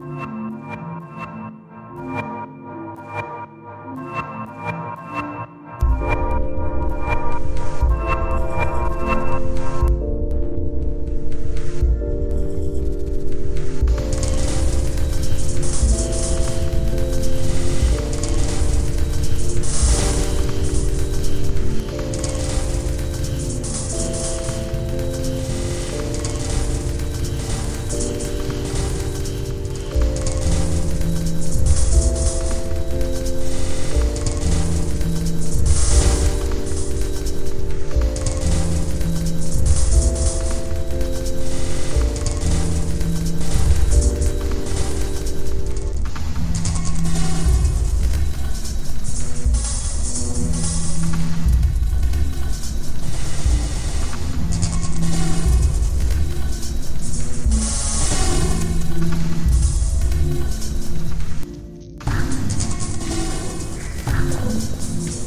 Bye.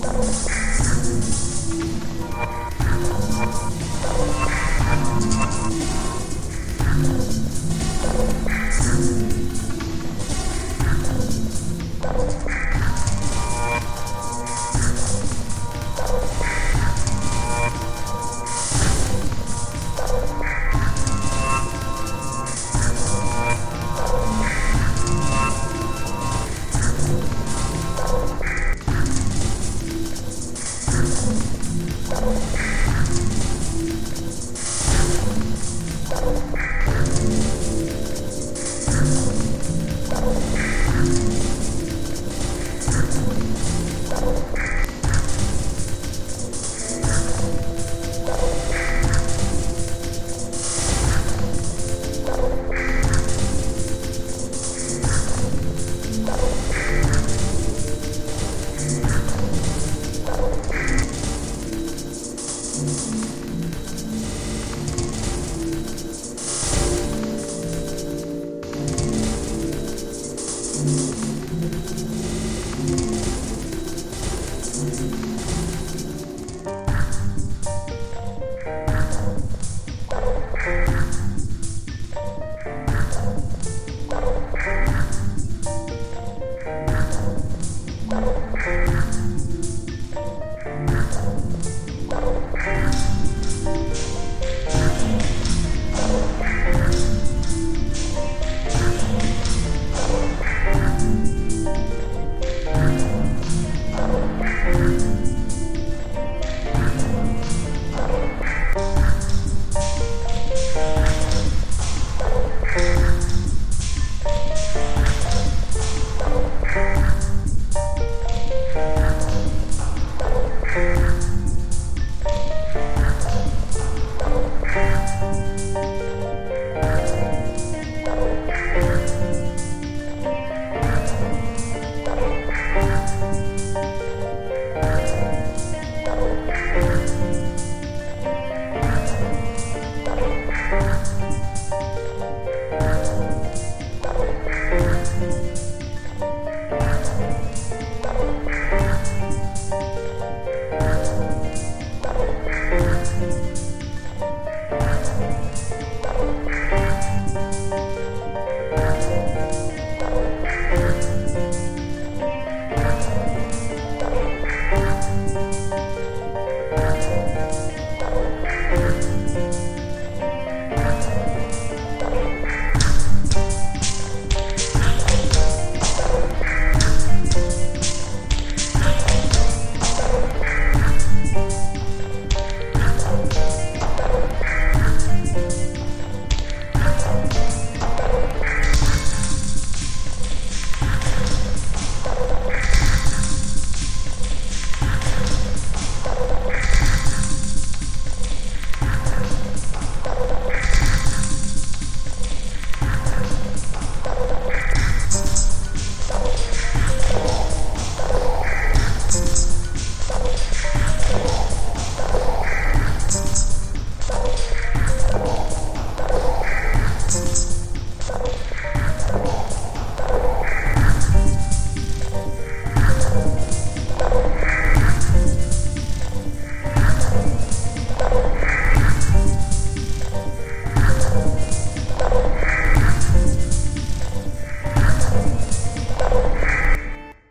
Thank